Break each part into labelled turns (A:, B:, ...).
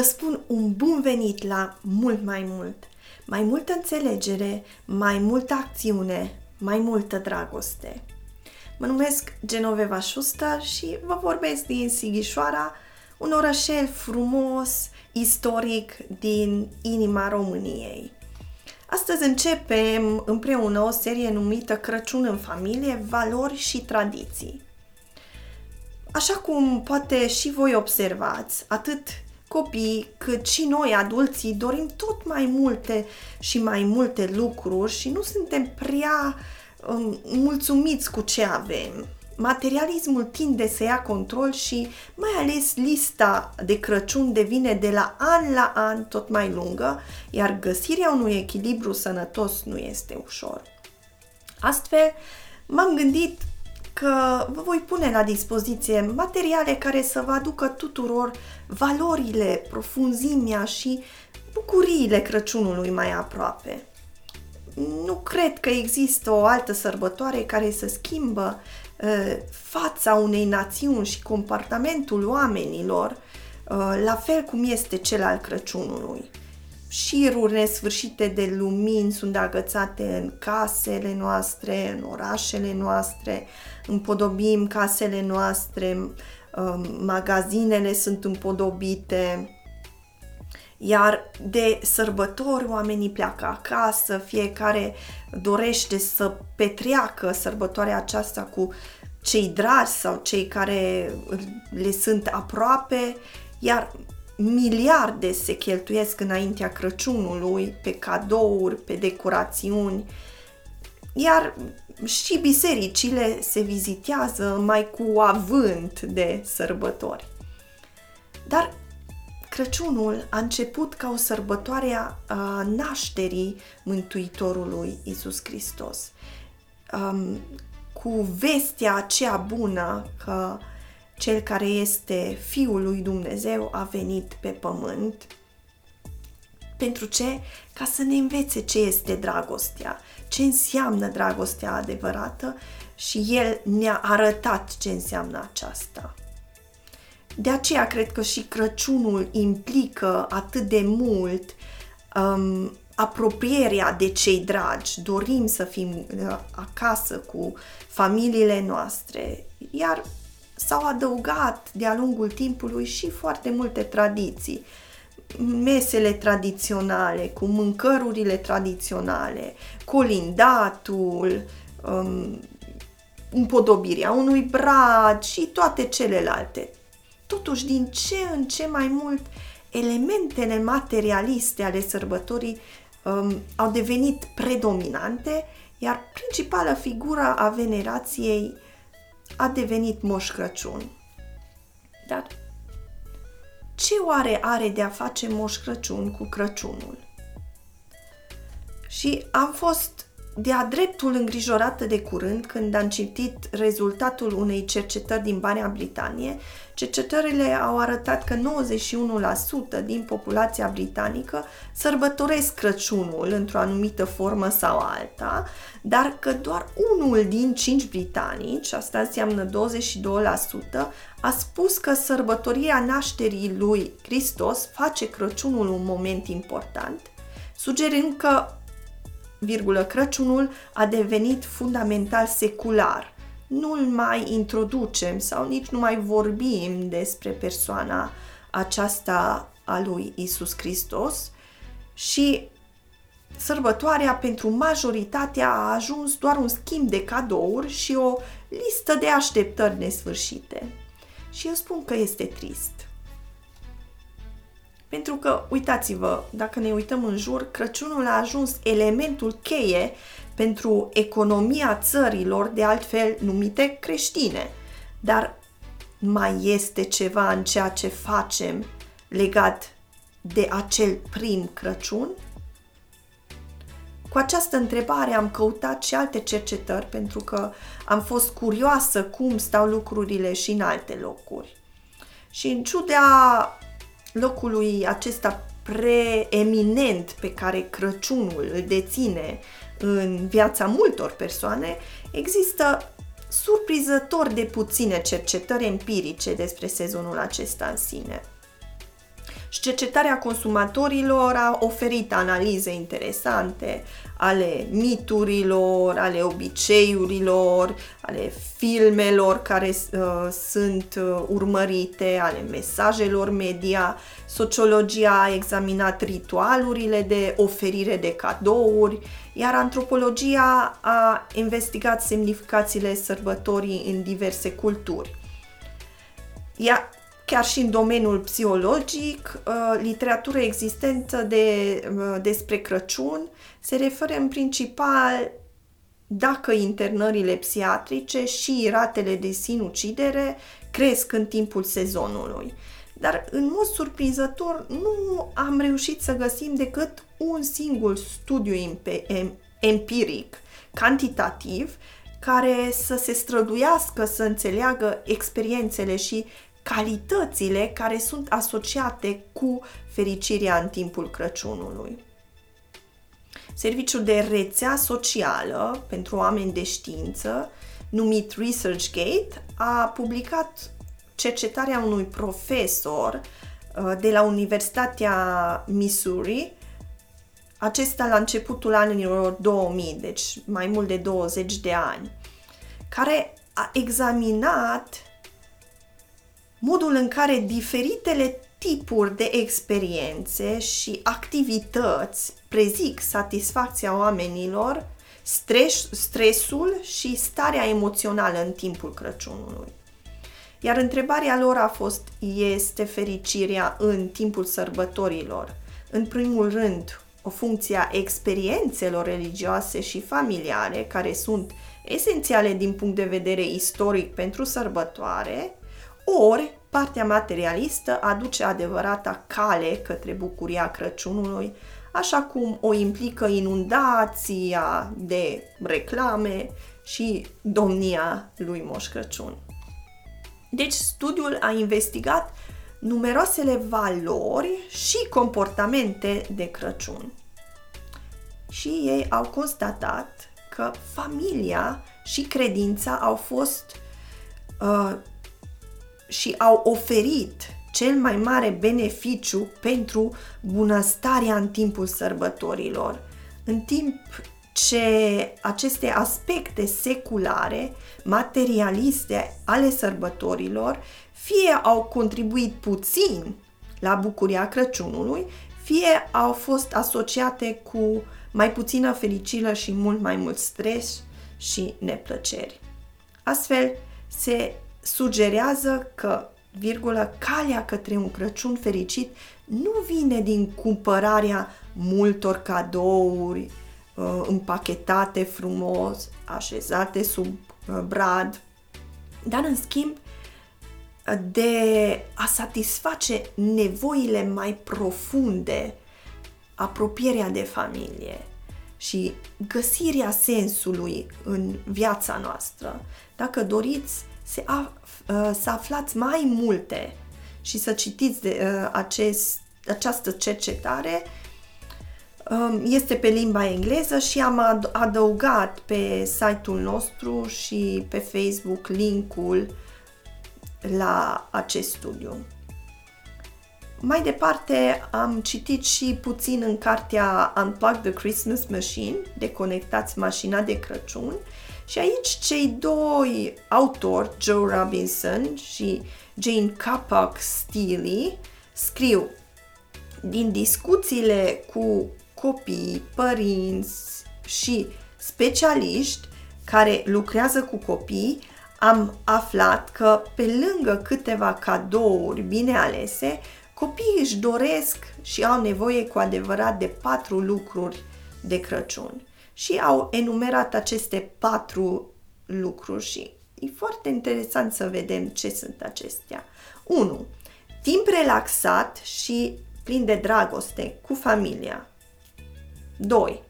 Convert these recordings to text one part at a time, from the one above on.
A: Vă spun un bun venit la mult mai mult. Mai multă înțelegere, mai multă acțiune, mai multă dragoste. Mă numesc Genoveva Schuster și vă vorbesc din Sighișoara, un orășel frumos, istoric din inima României. Astăzi începem împreună o serie numită Crăciun în familie, valori și tradiții. Așa cum poate și voi observați, atât copii cât și noi, adulții, dorim tot mai multe și mai multe lucruri și nu suntem prea um, mulțumiți cu ce avem. Materialismul tinde să ia control și mai ales lista de Crăciun devine de la an la an tot mai lungă, iar găsirea unui echilibru sănătos nu este ușor. Astfel, m-am gândit că vă voi pune la dispoziție materiale care să vă aducă tuturor valorile, profunzimea și bucuriile Crăciunului mai aproape. Nu cred că există o altă sărbătoare care să schimbă uh, fața unei națiuni și comportamentul oamenilor uh, la fel cum este cel al Crăciunului șiruri nesfârșite de lumini sunt agățate în casele noastre, în orașele noastre, împodobim casele noastre, um, magazinele sunt împodobite, iar de sărbători oamenii pleacă acasă, fiecare dorește să petreacă sărbătoarea aceasta cu cei dragi sau cei care le sunt aproape, iar miliarde se cheltuiesc înaintea Crăciunului pe cadouri, pe decorațiuni, iar și bisericile se vizitează mai cu avânt de sărbători. Dar Crăciunul a început ca o sărbătoare a nașterii Mântuitorului Isus Hristos. Um, cu vestea aceea bună că cel care este Fiul lui Dumnezeu a venit pe pământ. Pentru ce? Ca să ne învețe ce este dragostea, ce înseamnă dragostea adevărată și El ne-a arătat ce înseamnă aceasta. De aceea cred că și Crăciunul implică atât de mult um, apropierea de cei dragi, dorim să fim uh, acasă cu familiile noastre, iar s-au adăugat de-a lungul timpului și foarte multe tradiții. Mesele tradiționale, cu mâncărurile tradiționale, colindatul, um, împodobirea unui brad și toate celelalte. Totuși, din ce în ce mai mult, elementele materialiste ale sărbătorii um, au devenit predominante, iar principala figură a venerației a devenit Moș Crăciun. Dar ce oare are de a face Moș Crăciun cu Crăciunul? Și am fost de-a dreptul îngrijorată de curând când am citit rezultatul unei cercetări din Marea Britanie. Cercetările au arătat că 91% din populația britanică sărbătoresc Crăciunul într-o anumită formă sau alta, dar că doar unul din cinci britanici, asta înseamnă 22%, a spus că sărbătoria nașterii lui Hristos face Crăciunul un moment important, sugerând că virgulă, Crăciunul a devenit fundamental secular. Nu-l mai introducem sau nici nu mai vorbim despre persoana aceasta a lui Isus Hristos și sărbătoarea pentru majoritatea a ajuns doar un schimb de cadouri și o listă de așteptări nesfârșite. Și eu spun că este trist. Pentru că, uitați-vă, dacă ne uităm în jur, Crăciunul a ajuns elementul cheie pentru economia țărilor, de altfel numite creștine. Dar mai este ceva în ceea ce facem legat de acel prim Crăciun? Cu această întrebare am căutat și alte cercetări pentru că am fost curioasă cum stau lucrurile și în alte locuri. Și în ciuda locului acesta preeminent pe care Crăciunul îl deține în viața multor persoane, există surprizător de puține cercetări empirice despre sezonul acesta în sine. Și cercetarea consumatorilor a oferit analize interesante ale miturilor, ale obiceiurilor, ale filmelor care uh, sunt uh, urmărite, ale mesajelor media. Sociologia a examinat ritualurile de oferire de cadouri, iar antropologia a investigat semnificațiile sărbătorii în diverse culturi. Ea, chiar și în domeniul psihologic, uh, literatura existentă de, uh, despre Crăciun se referă în principal dacă internările psihiatrice și ratele de sinucidere cresc în timpul sezonului. Dar, în mod surprinzător, nu am reușit să găsim decât un singur studiu empiric, cantitativ, care să se străduiască să înțeleagă experiențele și calitățile care sunt asociate cu fericirea în timpul Crăciunului. Serviciul de rețea socială pentru oameni de știință, numit ResearchGate, a publicat cercetarea unui profesor uh, de la Universitatea Missouri, acesta la începutul anilor 2000, deci mai mult de 20 de ani, care a examinat modul în care diferitele tipuri de experiențe și activități prezic satisfacția oamenilor, stres, stresul și starea emoțională în timpul Crăciunului. Iar întrebarea lor a fost, este fericirea în timpul sărbătorilor? În primul rând, o funcție a experiențelor religioase și familiare, care sunt esențiale din punct de vedere istoric pentru sărbătoare, ori partea materialistă aduce adevărata cale către bucuria Crăciunului, așa cum o implică inundația de reclame și domnia lui Moș Crăciun. Deci, studiul a investigat numeroasele valori și comportamente de Crăciun. Și ei au constatat că familia și credința au fost uh, și au oferit cel mai mare beneficiu pentru bunăstarea în timpul sărbătorilor, în timp ce aceste aspecte seculare, materialiste ale sărbătorilor, fie au contribuit puțin la bucuria Crăciunului, fie au fost asociate cu mai puțină fericire și mult mai mult stres și neplăceri. Astfel, se sugerează că, virgulă, calea către un Crăciun fericit nu vine din cumpărarea multor cadouri uh, împachetate frumos, așezate sub uh, brad, dar în schimb de a satisface nevoile mai profunde, apropierea de familie și găsirea sensului în viața noastră. Dacă doriți să, af- uh, să aflați mai multe și să citiți de uh, acest, această cercetare, um, este pe limba engleză și am adăugat pe site-ul nostru și pe Facebook linkul la acest studiu. Mai departe, am citit și puțin în cartea Unplug the Christmas Machine, Deconectați mașina de Crăciun, și aici cei doi autori, Joe Robinson și Jane Capac Steely, scriu din discuțiile cu copii, părinți și specialiști care lucrează cu copii, am aflat că pe lângă câteva cadouri bine alese, copiii își doresc și au nevoie cu adevărat de patru lucruri de Crăciun. Și au enumerat aceste patru lucruri și e foarte interesant să vedem ce sunt acestea. 1. Timp relaxat și plin de dragoste cu familia. 2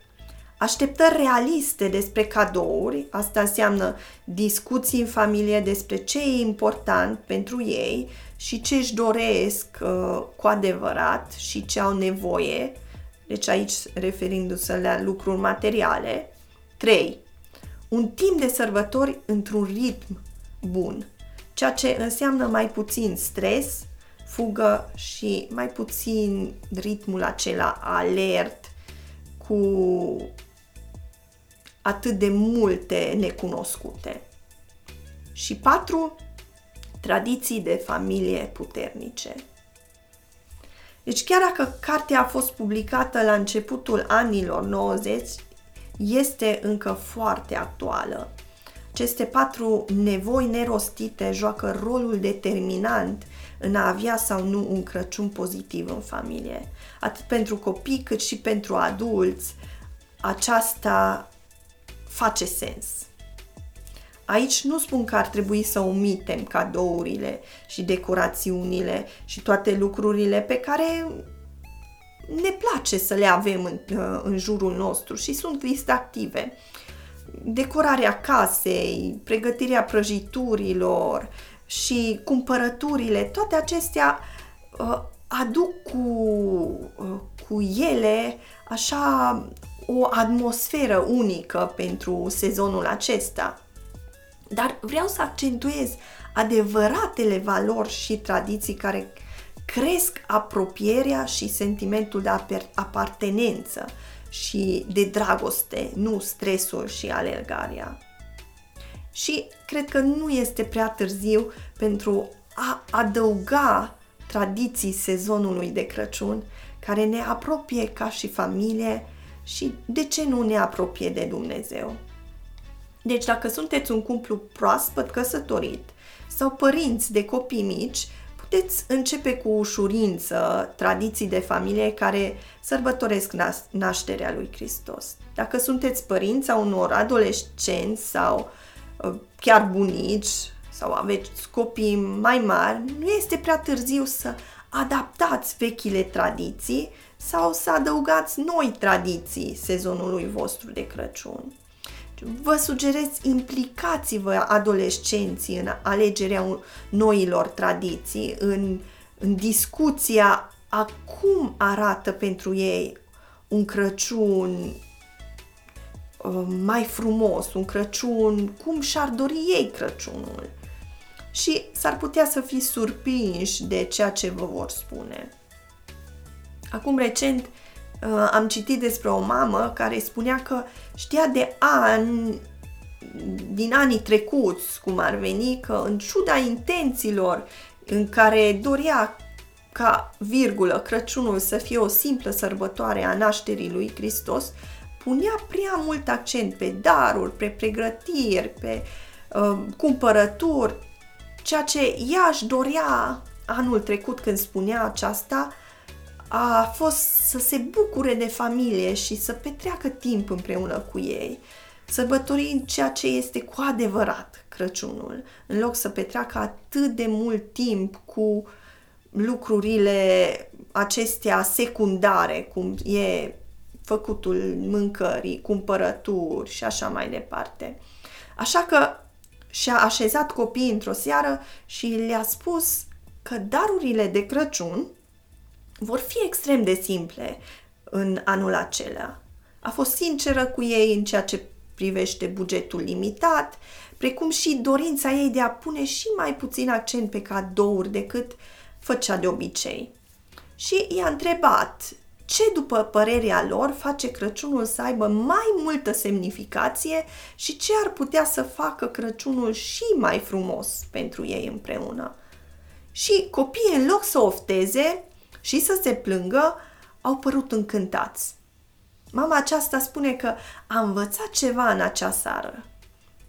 A: așteptări realiste despre cadouri, asta înseamnă discuții în familie despre ce e important pentru ei și ce își doresc uh, cu adevărat și ce au nevoie, deci aici referindu-se la lucruri materiale. 3. Un timp de sărbători într-un ritm bun, ceea ce înseamnă mai puțin stres, fugă și mai puțin ritmul acela alert cu atât de multe necunoscute. Și patru, tradiții de familie puternice. Deci chiar dacă cartea a fost publicată la începutul anilor 90, este încă foarte actuală. Aceste patru nevoi nerostite joacă rolul determinant în a avea sau nu un Crăciun pozitiv în familie. Atât pentru copii cât și pentru adulți, aceasta face sens. Aici nu spun că ar trebui să omitem cadourile și decorațiunile și toate lucrurile pe care ne place să le avem în, în jurul nostru și sunt distractive. Decorarea casei, pregătirea prăjiturilor și cumpărăturile, toate acestea uh, aduc cu, uh, cu ele așa o atmosferă unică pentru sezonul acesta. Dar vreau să accentuez adevăratele valori și tradiții care cresc apropierea și sentimentul de apartenență și de dragoste, nu stresul și alergarea. Și cred că nu este prea târziu pentru a adăuga tradiții sezonului de Crăciun care ne apropie ca și familie și de ce nu ne apropie de Dumnezeu. Deci dacă sunteți un cuplu proaspăt căsătorit sau părinți de copii mici, puteți începe cu ușurință tradiții de familie care sărbătoresc nașterea lui Hristos. Dacă sunteți părinți a unor adolescenți sau uh, chiar bunici sau aveți copii mai mari, nu este prea târziu să adaptați vechile tradiții sau să adăugați noi tradiții sezonului vostru de Crăciun. Vă sugerez implicați-vă adolescenții în alegerea noilor tradiții, în, în discuția a cum arată pentru ei un Crăciun uh, mai frumos, un Crăciun, cum și-ar dori ei Crăciunul. Și s-ar putea să fiți surprinși de ceea ce vă vor spune. Acum recent uh, am citit despre o mamă care spunea că știa de ani, din anii trecuți, cum ar veni, că în ciuda intențiilor în care dorea ca, virgulă, Crăciunul să fie o simplă sărbătoare a nașterii lui Hristos, punea prea mult accent pe daruri, pe pregătiri, pe uh, cumpărături, ceea ce ea își dorea anul trecut când spunea aceasta, a fost să se bucure de familie și să petreacă timp împreună cu ei, sărbătorind ceea ce este cu adevărat Crăciunul, în loc să petreacă atât de mult timp cu lucrurile acestea secundare, cum e făcutul mâncării, cumpărături și așa mai departe. Așa că și-a așezat copiii într-o seară și le-a spus că darurile de Crăciun vor fi extrem de simple în anul acela. A fost sinceră cu ei în ceea ce privește bugetul limitat, precum și dorința ei de a pune și mai puțin accent pe cadouri decât făcea de obicei. Și i-a întrebat ce, după părerea lor, face Crăciunul să aibă mai multă semnificație și ce ar putea să facă Crăciunul și mai frumos pentru ei împreună. Și copiii, în loc să ofteze, și să se plângă, au părut încântați. Mama aceasta spune că a învățat ceva în acea seară.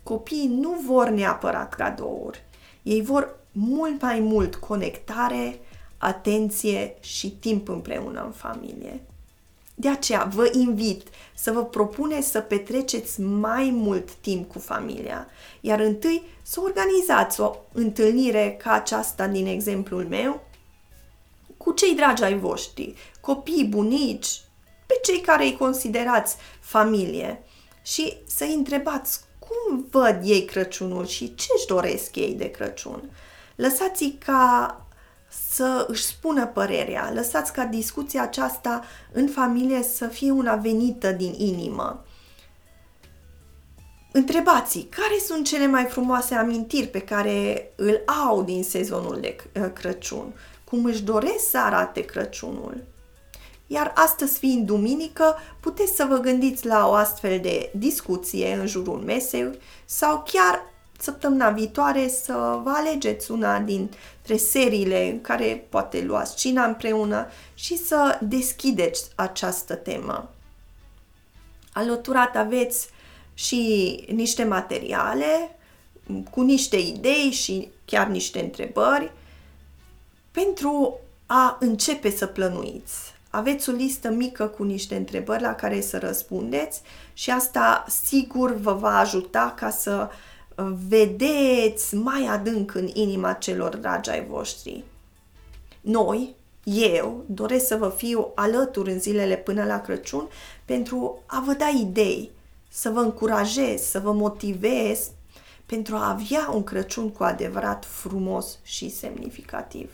A: Copiii nu vor neapărat cadouri. Ei vor mult mai mult conectare, atenție și timp împreună în familie. De aceea vă invit să vă propuneți să petreceți mai mult timp cu familia, iar întâi să organizați o întâlnire ca aceasta din exemplul meu, cu cei dragi ai voștri, copii, bunici, pe cei care îi considerați familie și să-i întrebați cum văd ei Crăciunul și ce își doresc ei de Crăciun. Lăsați ca să își spună părerea, lăsați ca discuția aceasta în familie să fie una venită din inimă. Întrebați care sunt cele mai frumoase amintiri pe care îl au din sezonul de Crăciun cum își doresc să arate Crăciunul. Iar astăzi fiind duminică, puteți să vă gândiți la o astfel de discuție în jurul mesei sau chiar săptămâna viitoare să vă alegeți una dintre seriile în care poate luați cina împreună și să deschideți această temă. Alăturat aveți și niște materiale cu niște idei și chiar niște întrebări pentru a începe să plănuiți. Aveți o listă mică cu niște întrebări la care să răspundeți și asta sigur vă va ajuta ca să vedeți mai adânc în inima celor dragi ai voștri. Noi, eu, doresc să vă fiu alături în zilele până la Crăciun pentru a vă da idei, să vă încurajez, să vă motivez pentru a avea un Crăciun cu adevărat frumos și semnificativ.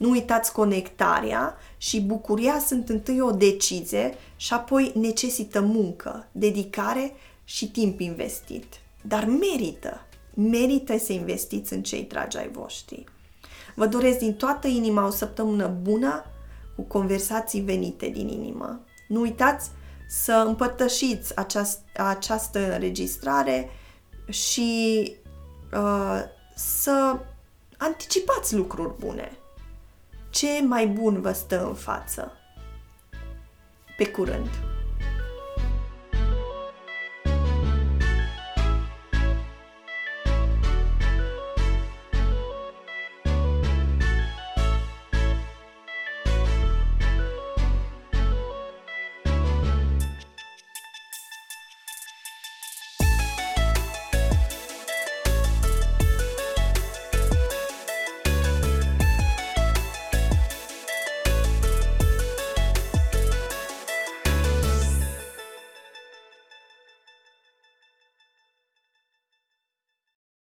A: Nu uitați conectarea și bucuria sunt întâi o decizie și apoi necesită muncă, dedicare și timp investit. Dar merită, merită să investiți în cei dragi ai voștri. Vă doresc din toată inima o săptămână bună cu conversații venite din inimă. Nu uitați să împărtășiți aceast, această înregistrare și uh, să anticipați lucruri bune. Ce mai bun vă stă în față? Pe curând!